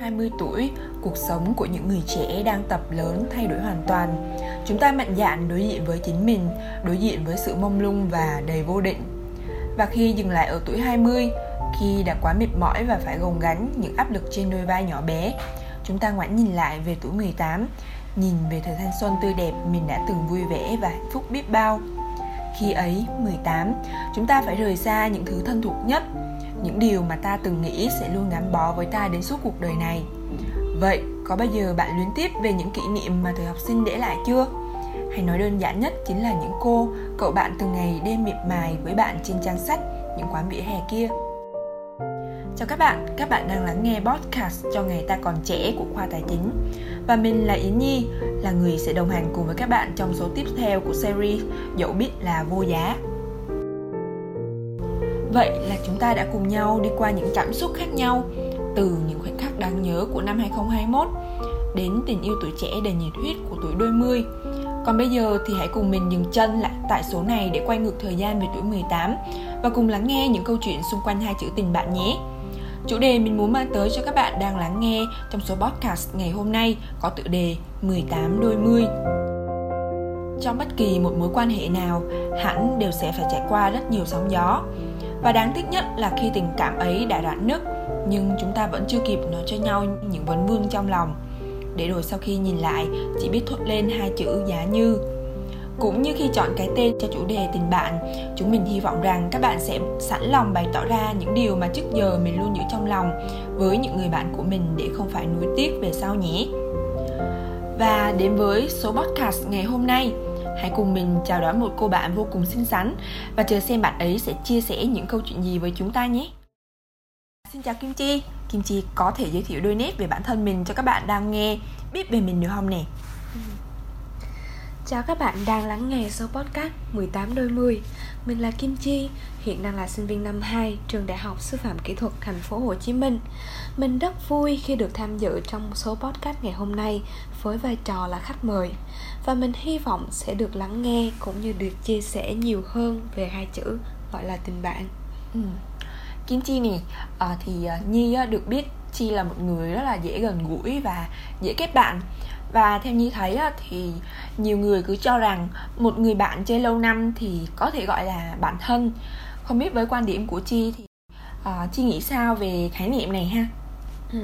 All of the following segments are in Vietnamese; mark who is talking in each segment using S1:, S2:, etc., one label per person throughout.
S1: 20 tuổi, cuộc sống của những người trẻ đang tập lớn thay đổi hoàn toàn. Chúng ta mạnh dạn đối diện với chính mình, đối diện với sự mông lung và đầy vô định. Và khi dừng lại ở tuổi 20, khi đã quá mệt mỏi và phải gồng gánh những áp lực trên đôi vai nhỏ bé, chúng ta ngoảnh nhìn lại về tuổi 18, nhìn về thời thanh xuân tươi đẹp mình đã từng vui vẻ và hạnh phúc biết bao. Khi ấy, 18, chúng ta phải rời xa những thứ thân thuộc nhất, những điều mà ta từng nghĩ sẽ luôn gắn bó với ta đến suốt cuộc đời này. Vậy, có bao giờ bạn luyến tiếp về những kỷ niệm mà thời học sinh để lại chưa? Hay nói đơn giản nhất chính là những cô, cậu bạn từng ngày đêm miệt mài với bạn trên trang sách, những quán vỉa hè kia. Chào các bạn, các bạn đang lắng nghe podcast cho ngày ta còn trẻ của khoa tài chính. Và mình là Yến Nhi, là người sẽ đồng hành cùng với các bạn trong số tiếp theo của series Dẫu biết là vô giá. Vậy là chúng ta đã cùng nhau đi qua những cảm xúc khác nhau từ những khoảnh khắc đáng nhớ của năm 2021 đến tình yêu tuổi trẻ đầy nhiệt huyết của tuổi đôi mươi. Còn bây giờ thì hãy cùng mình dừng chân lại tại số này để quay ngược thời gian về tuổi 18 và cùng lắng nghe những câu chuyện xung quanh hai chữ tình bạn nhé. Chủ đề mình muốn mang tới cho các bạn đang lắng nghe trong số podcast ngày hôm nay có tựa đề 18 đôi mươi. Trong bất kỳ một mối quan hệ nào, hẳn đều sẽ phải trải qua rất nhiều sóng gió. Và đáng tiếc nhất là khi tình cảm ấy đã rạn nứt, nhưng chúng ta vẫn chưa kịp nói cho nhau những vấn vương trong lòng. Để rồi sau khi nhìn lại, chỉ biết thốt lên hai chữ giá như cũng như khi chọn cái tên cho chủ đề tình bạn, chúng mình hy vọng rằng các bạn sẽ sẵn lòng bày tỏ ra những điều mà trước giờ mình luôn giữ trong lòng với những người bạn của mình để không phải nuối tiếc về sau nhé. Và đến với số podcast ngày hôm nay, hãy cùng mình chào đón một cô bạn vô cùng xinh xắn và chờ xem bạn ấy sẽ chia sẻ những câu chuyện gì với chúng ta nhé. Xin chào Kim Chi, Kim Chi có thể giới thiệu đôi nét về bản thân mình cho các bạn đang nghe biết về mình được không nè?
S2: Chào các bạn đang lắng nghe số podcast 18 đôi mươi mình là Kim Chi, hiện đang là sinh viên năm 2 trường Đại học Sư phạm Kỹ thuật thành phố Hồ Chí Minh. Mình rất vui khi được tham dự trong số podcast ngày hôm nay với vai trò là khách mời. Và mình hy vọng sẽ được lắng nghe cũng như được chia sẻ nhiều hơn về hai chữ gọi là tình bạn.
S1: Ừ. Kim Chi nè, à, thì à, Nhi được biết Chi là một người rất là dễ gần gũi và dễ kết bạn và theo như thấy thì nhiều người cứ cho rằng một người bạn chơi lâu năm thì có thể gọi là bạn thân. Không biết với quan điểm của chi thì uh, chi nghĩ sao về khái niệm này ha?
S2: Ừ.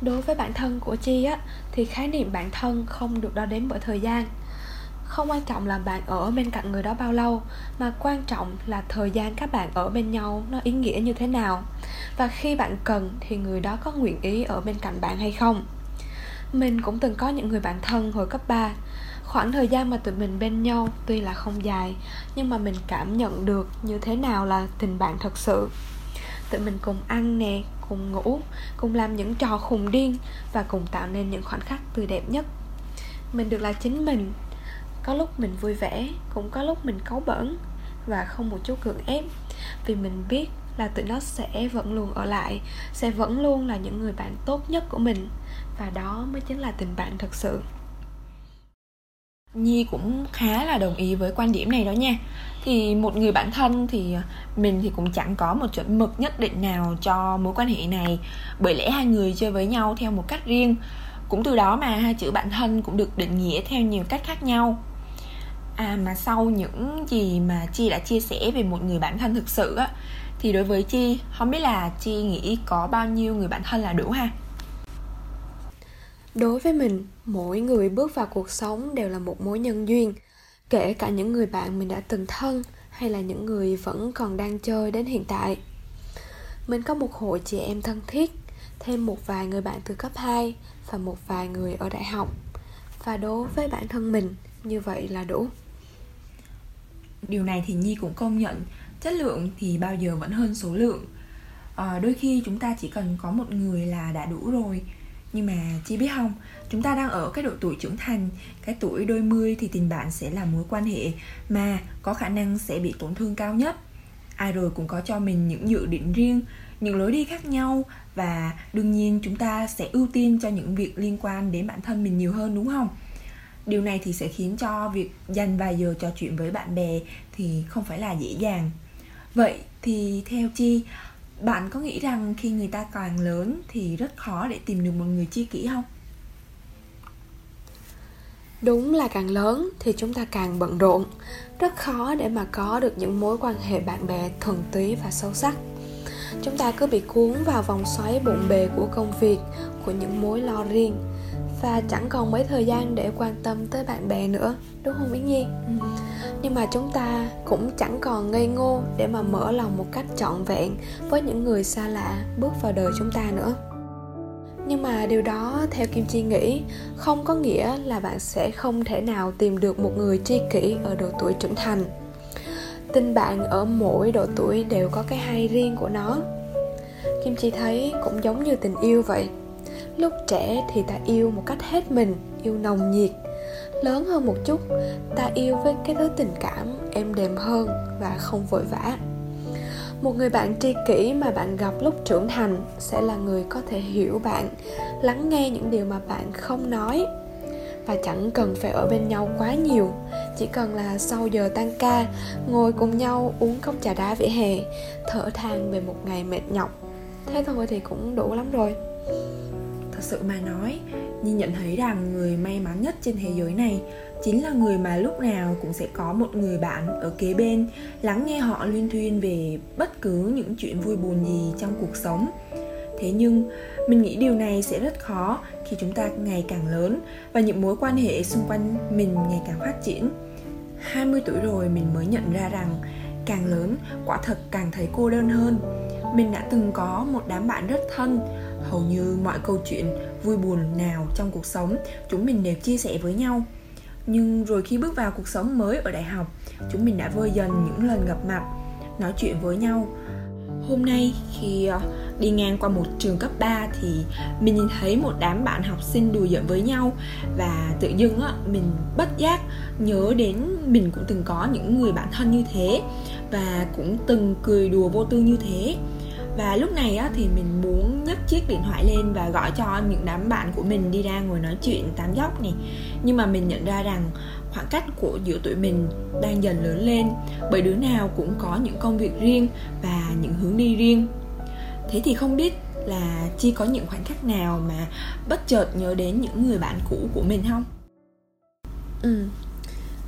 S2: đối với bản thân của chi á thì khái niệm bạn thân không được đo đếm bởi thời gian. Không quan trọng là bạn ở bên cạnh người đó bao lâu mà quan trọng là thời gian các bạn ở bên nhau nó ý nghĩa như thế nào. Và khi bạn cần thì người đó có nguyện ý ở bên cạnh bạn hay không mình cũng từng có những người bạn thân hồi cấp 3 Khoảng thời gian mà tụi mình bên nhau tuy là không dài Nhưng mà mình cảm nhận được như thế nào là tình bạn thật sự. Tụi mình cùng ăn nè, cùng ngủ, cùng làm những trò khùng điên Và cùng tạo nên những khoảnh khắc tươi đẹp nhất. Mình được là chính mình. Có lúc mình vui vẻ, cũng có lúc mình cáu bẩn Và không một chút gượng ép. Vì mình biết là tụi nó sẽ vẫn luôn ở lại, Sẽ vẫn luôn là những người bạn tốt nhất của mình. Và đó mới chính là tình bạn thật sự.
S1: Nhi cũng khá là đồng ý với quan điểm này đó nha. Thì một người bạn thân thì mình thì cũng chẳng có một chuẩn mực nhất định nào cho mối quan hệ này. Bởi lẽ hai người chơi với nhau theo một cách riêng. Cũng từ đó mà hai chữ bạn thân cũng được định nghĩa theo nhiều cách khác nhau. À mà sau những gì mà Chi đã chia sẻ về một người bạn thân thực sự á thì đối với Chi, không biết là Chi nghĩ có bao nhiêu người bạn thân là đủ ha?
S2: đối với mình mỗi người bước vào cuộc sống đều là một mối nhân duyên. Kể cả những người bạn mình đã từng thân hay là những người vẫn còn đang chơi đến hiện tại. Mình có một hội chị em thân thiết thêm một vài người bạn từ cấp 2 và một vài người ở đại học. Và đối với bản thân mình như vậy là đủ.
S1: Điều này thì nhi cũng công nhận chất lượng thì bao giờ vẫn hơn số lượng. À, đôi khi chúng ta chỉ cần có một người là đã đủ rồi. Nhưng mà chị biết không chúng ta đang ở cái độ tuổi trưởng thành cái tuổi đôi mươi thì tình bạn sẽ là mối quan hệ mà có khả năng sẽ bị tổn thương cao nhất. Ai rồi cũng có cho mình những dự định riêng những lối đi khác nhau và đương nhiên chúng ta sẽ ưu tiên cho những việc liên quan đến bản thân mình nhiều hơn đúng không? Điều này thì sẽ khiến cho việc dành vài giờ trò chuyện với bạn bè thì không phải là dễ dàng vậy thì theo chi, bạn có nghĩ rằng khi người ta càng lớn thì rất khó để tìm được một người chi kỷ không?
S2: Đúng là càng lớn thì chúng ta càng bận rộn. Rất khó để mà có được những mối quan hệ bạn bè thuần túy và sâu sắc. Chúng ta cứ bị cuốn vào vòng xoáy bộn bề của công việc, của những mối lo riêng và chẳng còn mấy thời gian để quan tâm tới bạn bè nữa đúng không yến nhi? Ừ. nhưng mà chúng ta cũng chẳng còn ngây ngô để mà mở lòng một cách trọn vẹn với những người xa lạ bước vào đời chúng ta nữa. Nhưng mà điều đó theo kim chi nghĩ không có nghĩa là bạn sẽ không thể nào tìm được một người tri kỷ ở độ tuổi trưởng thành. Tình bạn ở mỗi độ tuổi đều có cái hay riêng của nó. Kim chi thấy cũng giống như tình yêu vậy lúc trẻ thì ta yêu một cách hết mình, yêu nồng nhiệt. Lớn hơn một chút, ta yêu với cái thứ tình cảm êm đềm hơn và không vội vã. Một người bạn tri kỷ mà bạn gặp lúc trưởng thành sẽ là người có thể hiểu bạn, lắng nghe những điều mà bạn không nói. Và chẳng cần phải ở bên nhau quá nhiều, chỉ cần là sau giờ tan ca, ngồi cùng nhau uống cốc trà đá vỉa hè, thở than về một ngày mệt nhọc. Thế thôi thì cũng đủ lắm rồi
S1: thật sự mà nói. Nhi nhận thấy rằng người may mắn nhất trên thế giới này chính là người mà lúc nào cũng sẽ có một người bạn ở kế bên, lắng nghe họ liên thuyên về bất cứ những chuyện vui buồn gì trong cuộc sống. Thế nhưng, mình nghĩ điều này sẽ rất khó khi chúng ta ngày càng lớn và những mối quan hệ xung quanh mình ngày càng phát triển. 20 tuổi rồi mình mới nhận ra rằng càng lớn, quả thật càng thấy cô đơn hơn. Mình đã từng có một đám bạn rất thân hầu như mọi câu chuyện vui buồn nào trong cuộc sống, chúng mình đều chia sẻ với nhau. Nhưng rồi khi bước vào cuộc sống mới ở đại học, chúng mình đã vơi dần những lần gặp mặt, nói chuyện với nhau. Hôm nay khi ờ, đi ngang qua một trường cấp 3 thì mình nhìn thấy một đám bạn học sinh đùa giỡn với nhau và tự dưng á, mình bất giác nhớ đến mình cũng từng có những người bạn thân như thế và cũng từng cười đùa vô tư như thế và lúc này á, thì mình muốn nhấc chiếc điện thoại lên và gọi cho những đám bạn của mình đi ra ngồi nói chuyện tám dốc này. Nhưng mà mình nhận ra rằng khoảng cách của giữa tụi mình đang dần lớn lên bởi đứa nào cũng có những công việc riêng và những hướng đi riêng. Thế thì không biết là chi có những khoảnh khắc nào mà bất chợt nhớ đến những người bạn cũ của mình không?
S2: Ừ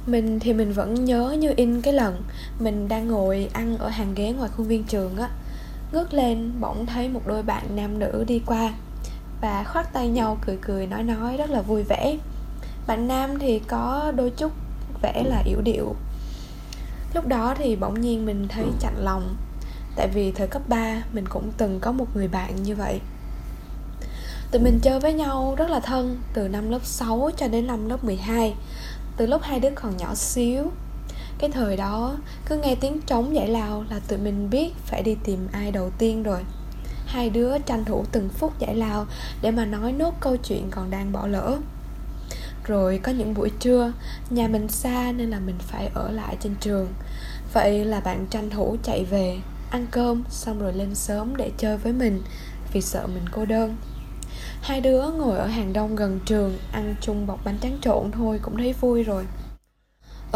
S2: mình thì mình vẫn nhớ như in cái lần mình đang ngồi ăn ở hàng ghế ngoài khuôn viên trường á ngước lên bỗng thấy một đôi bạn nam nữ đi qua và khoác tay nhau cười cười nói nói rất là vui vẻ. Bạn nam thì có đôi chút vẻ là yếu điệu. Lúc đó thì bỗng nhiên mình thấy chạnh lòng, tại vì thời cấp 3 mình cũng từng có một người bạn như vậy. Tụi mình chơi với nhau rất là thân từ năm lớp 6 cho đến năm lớp 12 từ lúc hai đứa còn nhỏ xíu cái thời đó, cứ nghe tiếng trống giải lao là tụi mình biết phải đi tìm ai đầu tiên rồi. Hai đứa tranh thủ từng phút giải lao để mà nói nốt câu chuyện còn đang bỏ lỡ. Rồi có những buổi trưa, nhà mình xa nên là mình phải ở lại trên trường. Vậy là bạn tranh thủ chạy về, ăn cơm, xong rồi lên sớm để chơi với mình, vì sợ mình cô đơn. Hai đứa ngồi ở hàng đông gần trường, ăn chung bọc bánh tráng trộn thôi cũng thấy vui rồi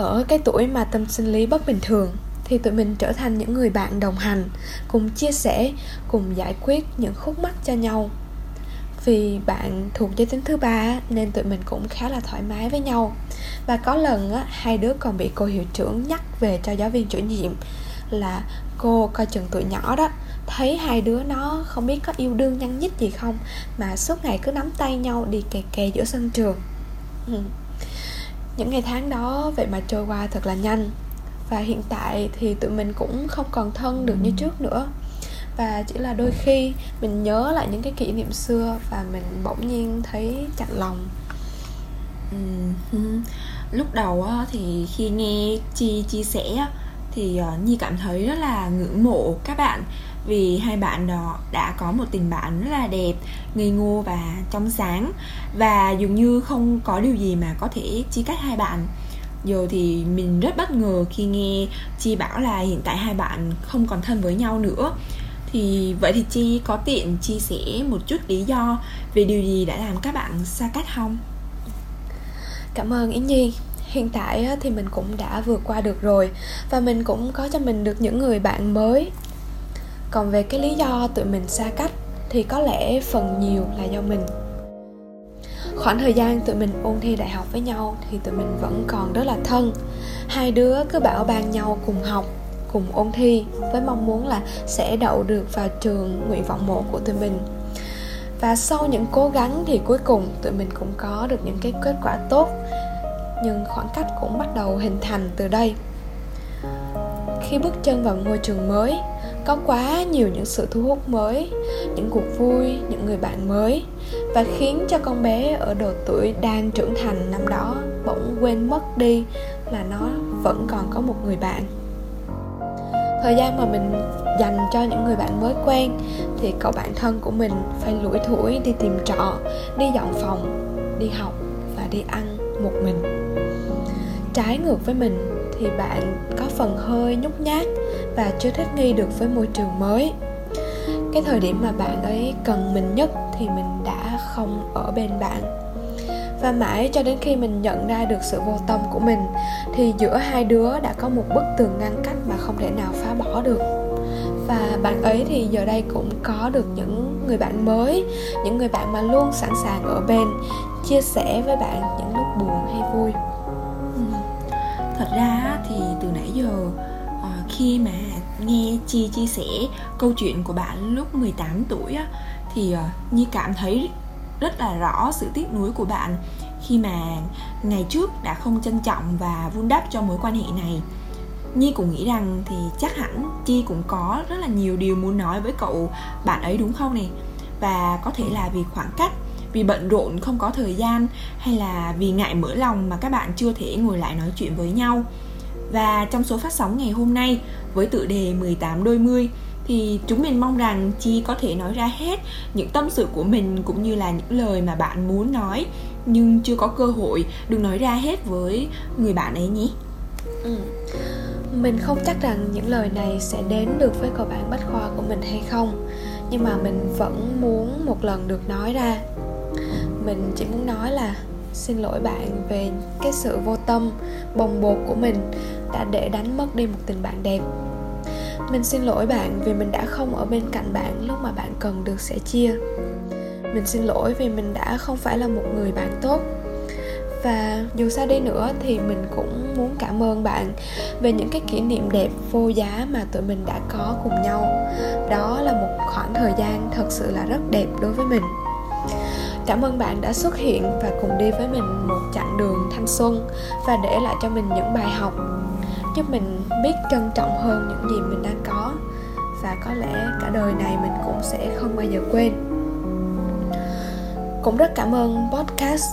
S2: ở cái tuổi mà tâm sinh lý bất bình thường thì tụi mình trở thành những người bạn đồng hành cùng chia sẻ cùng giải quyết những khúc mắc cho nhau. Vì bạn thuộc giới tính thứ ba nên tụi mình cũng khá là thoải mái với nhau. Và có lần á, hai đứa còn bị cô hiệu trưởng nhắc về cho giáo viên chủ nhiệm là cô coi chừng tụi nhỏ đó thấy hai đứa nó không biết có yêu đương nhăn nhít gì không mà suốt ngày cứ nắm tay nhau đi kè kè giữa sân trường. Ừ những ngày tháng đó vậy mà trôi qua thật là nhanh. Và hiện tại thì tụi mình cũng không còn thân được như trước nữa. Và chỉ là đôi khi mình nhớ lại những cái kỷ niệm xưa và mình bỗng nhiên thấy chạnh lòng.
S1: Lúc đầu thì khi nghe chi chia sẻ thì ờ, nhi cảm thấy rất là ngưỡng mộ các bạn vì hai bạn đó đã có một tình bạn rất là đẹp, ngây ngô và trong sáng. Và dường như không có điều gì mà có thể chia cắt hai bạn. Giờ thì mình rất bất ngờ khi nghe chi bảo là hiện tại hai bạn không còn thân với nhau nữa. Thì vậy thì chi có tiện chia sẻ một chút lý do về điều gì đã làm các bạn xa cách không?
S2: Cảm ơn yến nhi. Hiện tại thì mình cũng đã vượt qua được rồi và mình cũng có cho mình được những người bạn mới còn về cái lý do tụi mình xa cách thì có lẽ phần nhiều là do mình. Khoảng thời gian tụi mình ôn thi đại học với nhau thì tụi mình vẫn còn rất là thân. Hai đứa cứ bảo ban nhau cùng học, cùng ôn thi với mong muốn là sẽ đậu được vào trường nguyện vọng một của tụi mình. Và sau những cố gắng thì cuối cùng tụi mình cũng có được những cái kết quả tốt, nhưng khoảng cách cũng bắt đầu hình thành từ đây. Khi bước chân vào ngôi trường mới có quá nhiều những sự thu hút mới, những cuộc vui, những người bạn mới, và khiến cho con bé ở độ tuổi đang trưởng thành năm đó bỗng quên mất đi là nó vẫn còn có một người bạn. Thời gian mà mình dành cho những người bạn mới quen thì cậu bạn thân của mình phải lủi thủi đi tìm trọ, đi dọn phòng, đi học và đi ăn một mình. Trái ngược với mình thì bạn có phần hơi nhút nhát và chưa thích nghi được với môi trường mới. Cái thời điểm mà bạn ấy cần mình nhất thì mình đã không ở bên bạn. Và mãi cho đến khi mình nhận ra được sự vô tâm của mình, thì giữa hai đứa đã có một bức tường ngăn cách mà không thể nào phá bỏ được. Và bạn ấy thì giờ đây cũng có được những người bạn mới, những người bạn mà luôn sẵn sàng ở bên, chia sẻ với bạn những lúc buồn hay vui.
S1: Ừ. Thật ra thì từ nãy giờ khi mà nghe Chi chia sẻ câu chuyện của bạn lúc 18 tuổi á, thì ờ, Nhi cảm thấy rất là rõ sự tiếc nuối của bạn khi mà ngày trước đã không trân trọng và vun đắp cho mối quan hệ này. Nhi cũng nghĩ rằng thì chắc hẳn Chi cũng có rất là nhiều điều muốn nói với cậu bạn ấy đúng không này Và có thể là vì khoảng cách, vì bận rộn không có thời gian Hay là vì ngại mở lòng mà các bạn chưa thể ngồi lại nói chuyện với nhau. Và trong số phát sóng ngày hôm nay, với tựa đề 18 đôi mươi, thì chúng mình mong rằng Chi có thể nói ra hết những tâm sự của mình cũng như là những lời mà bạn muốn nói, nhưng chưa có cơ hội được nói ra hết với người bạn ấy nhé.
S2: Ừ. Mình không chắc rằng những lời này sẽ đến được với cậu bạn bách khoa của mình hay không, Nhưng mà mình vẫn muốn một lần được nói ra Mình chỉ muốn nói là xin lỗi bạn về cái sự vô tâm, bồng bột của mình đã để đánh mất đi một tình bạn đẹp. Mình xin lỗi bạn vì mình đã không ở bên cạnh bạn lúc mà bạn cần được sẻ chia. Mình xin lỗi vì mình đã không phải là một người bạn tốt. Và dù sao đi nữa thì mình cũng muốn cảm ơn bạn về những cái kỷ niệm đẹp vô giá mà tụi mình đã có cùng nhau. Đó là một khoảng thời gian thật sự là rất đẹp đối với mình cảm ơn bạn đã xuất hiện và cùng đi với mình một chặng đường thanh xuân và để lại cho mình những bài học, giúp mình biết trân trọng hơn những gì mình đang có. Và có lẽ cả đời này mình cũng sẽ không bao giờ quên. Cũng rất cảm ơn podcast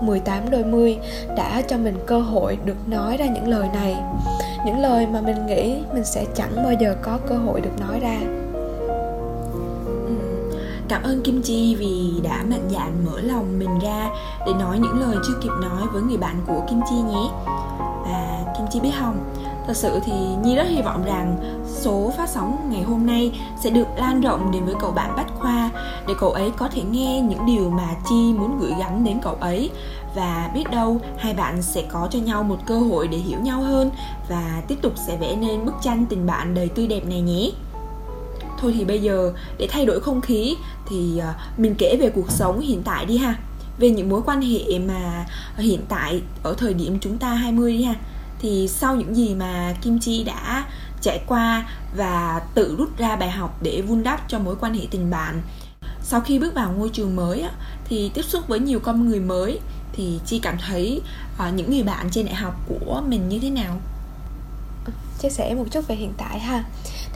S2: 18 đôi mươi đã cho mình cơ hội được nói ra những lời này. Những lời mà mình nghĩ mình sẽ chẳng bao giờ có cơ hội được nói ra.
S1: Cảm ơn Kim Chi vì đã mạnh dạn mở lòng mình ra để nói những lời chưa kịp nói với người bạn của Kim Chi nhé. Và Kim Chi biết không, Thật sự thì Nhi rất hy vọng rằng số phát sóng ngày hôm nay sẽ được lan rộng đến với cậu bạn Bách Khoa để cậu ấy có thể nghe những điều mà Chi muốn gửi gắm đến cậu ấy và biết đâu hai bạn sẽ có cho nhau một cơ hội để hiểu nhau hơn và tiếp tục sẽ vẽ nên bức tranh tình bạn đầy tươi đẹp này nhé. Thôi thì bây giờ, để thay đổi không khí, thì ờ, mình kể về cuộc sống hiện tại đi ha. Về những mối quan hệ mà hiện tại ở thời điểm chúng ta 20 đi ha. Thì sau những gì mà Kim Chi đã trải qua và tự rút ra bài học để vun đắp cho mối quan hệ tình bạn. Sau khi bước vào ngôi trường mới thì tiếp xúc với nhiều con người mới, thì chi cảm thấy ờ, những người bạn trên đại học của mình như thế nào?
S2: Chia sẻ một chút về hiện tại ha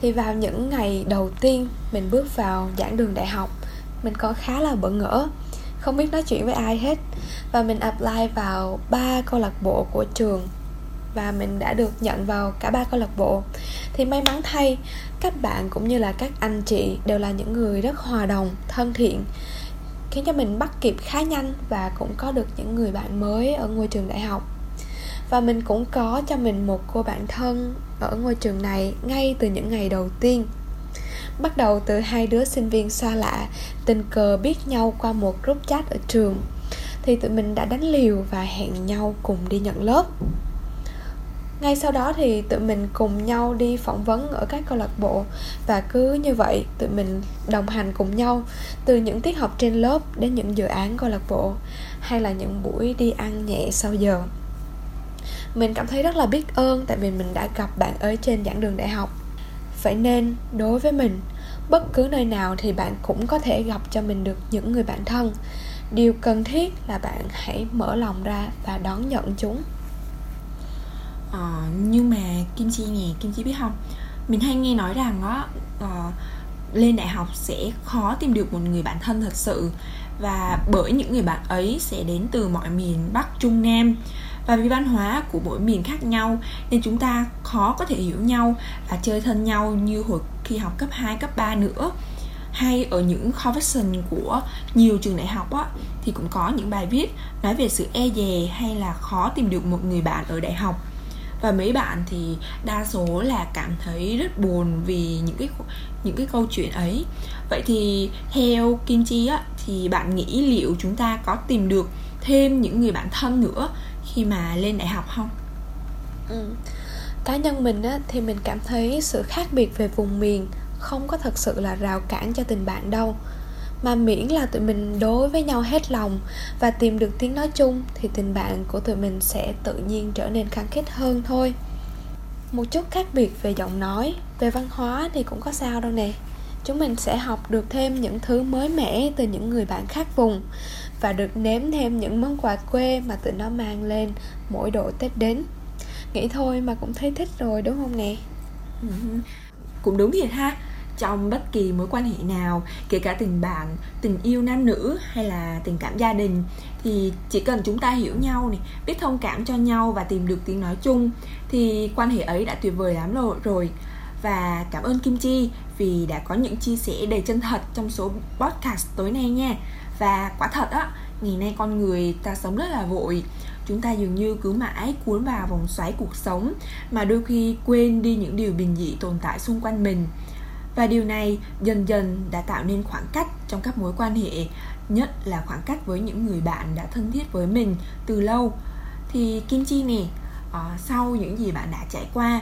S2: thì vào những ngày đầu tiên mình bước vào giảng đường đại học, mình có khá là bỡ ngỡ, không biết nói chuyện với ai hết. Và mình apply vào ba câu lạc bộ của trường và mình đã được nhận vào cả ba câu lạc bộ. Thì may mắn thay, các bạn cũng như là các anh chị đều là những người rất hòa đồng, thân thiện, khiến cho mình bắt kịp khá nhanh và cũng có được những người bạn mới ở ngôi trường đại học và mình cũng có cho mình một cô bạn thân ở ngôi trường này ngay từ những ngày đầu tiên. Bắt đầu từ hai đứa sinh viên xa lạ, tình cờ biết nhau qua một group chat ở trường, thì tụi mình đã đánh liều và hẹn nhau cùng đi nhận lớp. Ngay sau đó thì tụi mình cùng nhau đi phỏng vấn ở các câu lạc bộ, và cứ như vậy tụi mình đồng hành cùng nhau từ những tiết học trên lớp đến những dự án câu lạc bộ, hay là những buổi đi ăn nhẹ sau giờ mình cảm thấy rất là biết ơn tại vì mình đã gặp bạn ấy trên giảng đường đại học. Vậy nên đối với mình bất cứ nơi nào thì bạn cũng có thể gặp cho mình được những người bạn thân. Điều cần thiết là bạn hãy mở lòng ra và đón nhận chúng.
S1: À, nhưng mà kim chi nè kim chi biết không? Mình hay nghe nói rằng á uh, lên đại học sẽ khó tìm được một người bạn thân thật sự. Và bởi những người bạn ấy sẽ đến từ mọi miền bắc trung nam và vì văn hóa của mỗi miền khác nhau nên chúng ta khó có thể hiểu nhau và chơi thân nhau như hồi khi học cấp 2, cấp 3 nữa. Hay ở những conversation của nhiều trường đại học á, thì cũng có những bài viết nói về sự e dè hay là khó tìm được một người bạn ở đại học. Và mấy bạn thì đa số là cảm thấy rất buồn vì những cái những cái câu chuyện ấy. Vậy thì theo kim chi á thì bạn nghĩ liệu chúng ta có tìm được thêm những người bạn thân nữa khi mà lên đại học không?
S2: Ừ. cá nhân mình á, thì mình cảm thấy sự khác biệt về vùng miền không có thật sự là rào cản cho tình bạn đâu. Mà miễn là tụi mình đối với nhau hết lòng và tìm được tiếng nói chung, thì tình bạn của tụi mình sẽ tự nhiên trở nên khăng khít hơn thôi. Một chút khác biệt về giọng nói, về văn hóa thì cũng có sao đâu nè. Chúng mình sẽ học được thêm những thứ mới mẻ từ những người bạn khác vùng và được nếm thêm những món quà quê mà tụi nó mang lên mỗi độ tết đến. Nghĩ thôi mà cũng thấy thích rồi đúng không nè?
S1: Ừ, cũng đúng thiệt ha. Trong bất kỳ mối quan hệ nào kể cả tình bạn tình yêu nam nữ hay là tình cảm gia đình thì chỉ cần chúng ta hiểu nhau này biết thông cảm cho nhau và tìm được tiếng nói chung thì quan hệ ấy đã tuyệt vời lắm rồi rồi. Và cảm ơn Kim Chi vì đã có những chia sẻ đầy chân thật trong số podcast tối nay nha và quả thật á, ngày nay con người ta sống rất là vội. Chúng ta dường như cứ mãi cuốn vào vòng xoáy cuộc sống, mà đôi khi quên đi những điều bình dị tồn tại xung quanh mình. Và điều này dần dần đã tạo nên khoảng cách trong các mối quan hệ, nhất là khoảng cách với những người bạn đã thân thiết với mình từ lâu. Thì kim chi nè ờ, sau những gì bạn đã trải qua,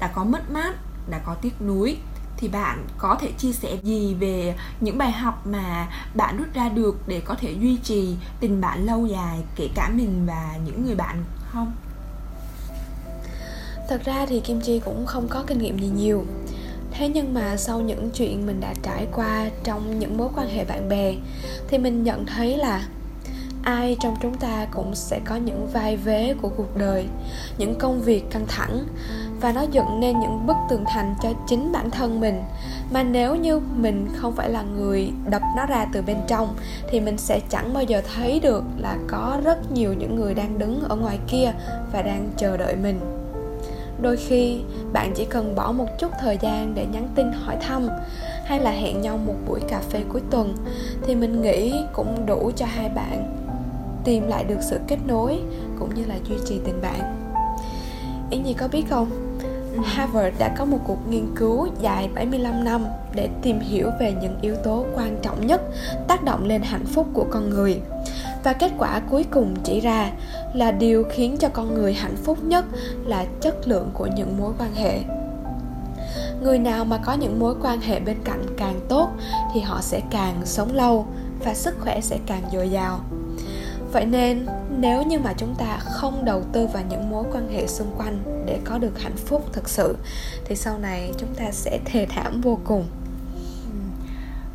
S1: đã có mất mát, đã có tiếc nuối thì bạn có thể chia sẻ gì về những bài học mà bạn rút ra được để có thể duy trì tình bạn lâu dài, kể cả mình và những người bạn không?
S2: Thật ra thì kim chi cũng không có kinh nghiệm gì nhiều. Thế nhưng mà sau những chuyện mình đã trải qua trong những mối quan hệ bạn bè, thì mình nhận thấy là ai trong chúng ta cũng sẽ có những vai vế của cuộc đời, những công việc căng thẳng và nó dựng nên những bức tường thành cho chính bản thân mình. Mà nếu như mình không phải là người đập nó ra từ bên trong, thì mình sẽ chẳng bao giờ thấy được là có rất nhiều những người đang đứng ở ngoài kia và đang chờ đợi mình. Đôi khi, bạn chỉ cần bỏ một chút thời gian để nhắn tin hỏi thăm, hay là hẹn nhau một buổi cà phê cuối tuần, thì mình nghĩ cũng đủ cho hai bạn tìm lại được sự kết nối cũng như là duy trì tình bạn. Yến Nhi có biết không? Harvard đã có một cuộc nghiên cứu dài 75 năm để tìm hiểu về những yếu tố quan trọng nhất tác động lên hạnh phúc của con người. Và kết quả cuối cùng chỉ ra là điều khiến cho con người hạnh phúc nhất là chất lượng của những mối quan hệ. Người nào mà có những mối quan hệ bên cạnh càng tốt thì họ sẽ càng sống lâu và sức khỏe sẽ càng dồi dào vậy nên nếu như mà chúng ta không đầu tư vào những mối quan hệ xung quanh để có được hạnh phúc thực sự thì sau này chúng ta sẽ thề thảm vô cùng. Ừ.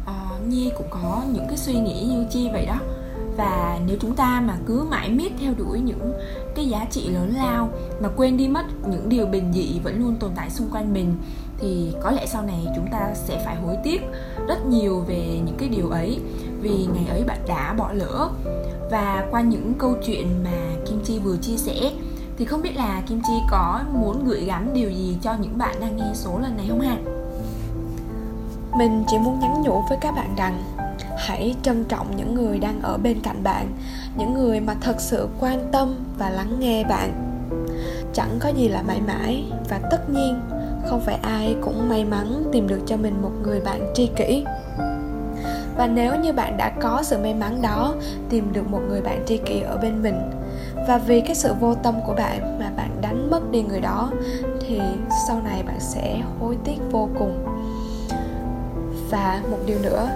S1: Ờ, nhi cũng có những cái suy nghĩ như chi vậy đó. Và nếu chúng ta mà cứ mãi miết theo đuổi những cái giá trị lớn lao mà quên đi mất những điều bình dị vẫn luôn tồn tại xung quanh mình thì có lẽ sau này chúng ta sẽ phải hối tiếc rất nhiều về những cái điều ấy vì ngày ấy bạn đã bỏ lỡ. Và qua những câu chuyện mà Kim Chi vừa chia sẻ, thì không biết là Kim Chi có muốn gửi gắm điều gì cho những bạn đang nghe số lần này không hả?
S2: Mình chỉ muốn nhắn nhủ với các bạn rằng, hãy trân trọng những người đang ở bên cạnh bạn, những người mà thật sự quan tâm và lắng nghe bạn. Chẳng có gì là mãi mãi và tất nhiên, không phải ai cũng may mắn tìm được cho mình một người bạn tri kỷ và nếu như bạn đã có sự may mắn đó, tìm được một người bạn tri kỷ ở bên mình. Và vì cái sự vô tâm của bạn mà bạn đánh mất đi người đó, thì sau này bạn sẽ hối tiếc vô cùng. Và một điều nữa,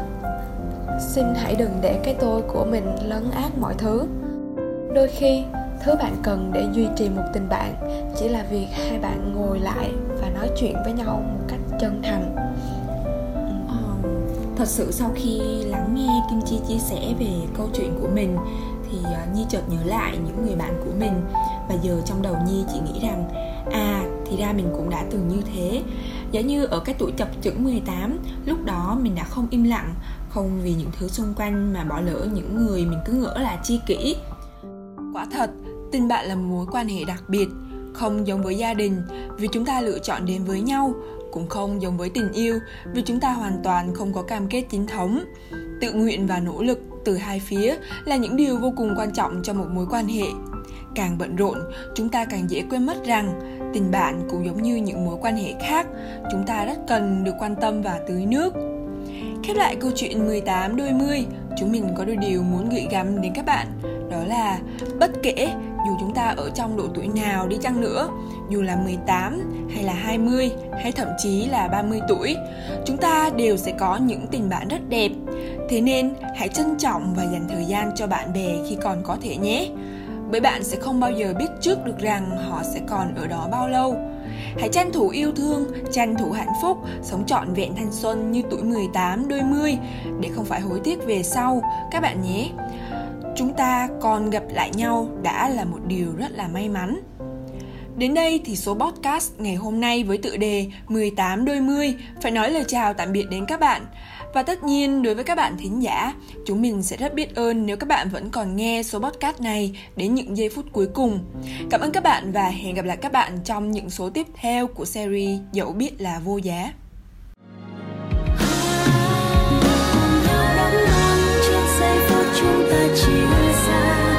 S2: xin hãy đừng để cái tôi của mình lấn át mọi thứ. Đôi khi, thứ bạn cần để duy trì một tình bạn chỉ là việc hai bạn ngồi lại và nói chuyện với nhau một cách chân thành
S1: thật sự sau khi lắng nghe kim chi chia sẻ về câu chuyện của mình thì à, nhi chợt nhớ lại những người bạn của mình. Và giờ trong đầu nhi chỉ nghĩ rằng à thì ra mình cũng đã từng như thế. Giả như ở cái tuổi chập chững 18 lúc đó mình đã không im lặng, không vì những thứ xung quanh mà bỏ lỡ những người mình cứ ngỡ là chi kỷ. Quả thật tình bạn là mối quan hệ đặc biệt, không giống với gia đình, vì chúng ta lựa chọn đến với nhau cũng không giống với tình yêu, vì chúng ta hoàn toàn không có cam kết chính thống. Tự nguyện và nỗ lực từ hai phía là những điều vô cùng quan trọng cho một mối quan hệ. Càng bận rộn, chúng ta càng dễ quên mất rằng tình bạn cũng giống như những mối quan hệ khác, chúng ta rất cần được quan tâm và tưới nước. Khép lại câu chuyện 18 đôi mươi, chúng mình có đôi điều muốn gửi gắm đến các bạn, đó là bất kể dù chúng ta ở trong độ tuổi nào đi chăng nữa, dù là 18 hay là 20 hay thậm chí là 30 tuổi, chúng ta đều sẽ có những tình bạn rất đẹp. Thế nên hãy trân trọng và dành thời gian cho bạn bè khi còn có thể nhé. Bởi bạn sẽ không bao giờ biết trước được rằng họ sẽ còn ở đó bao lâu. Hãy tranh thủ yêu thương, tranh thủ hạnh phúc, sống trọn vẹn thanh xuân như tuổi 18 đôi mươi để không phải hối tiếc về sau các bạn nhé chúng ta còn gặp lại nhau đã là một điều rất là may mắn. Đến đây thì số podcast ngày hôm nay với tựa đề 18 đôi mươi phải nói lời chào tạm biệt đến các bạn. Và tất nhiên đối với các bạn thính giả, chúng mình sẽ rất biết ơn nếu các bạn vẫn còn nghe số podcast này đến những giây phút cuối cùng. Cảm ơn các bạn và hẹn gặp lại các bạn trong những số tiếp theo của series Dẫu biết là vô giá. 中把聚散。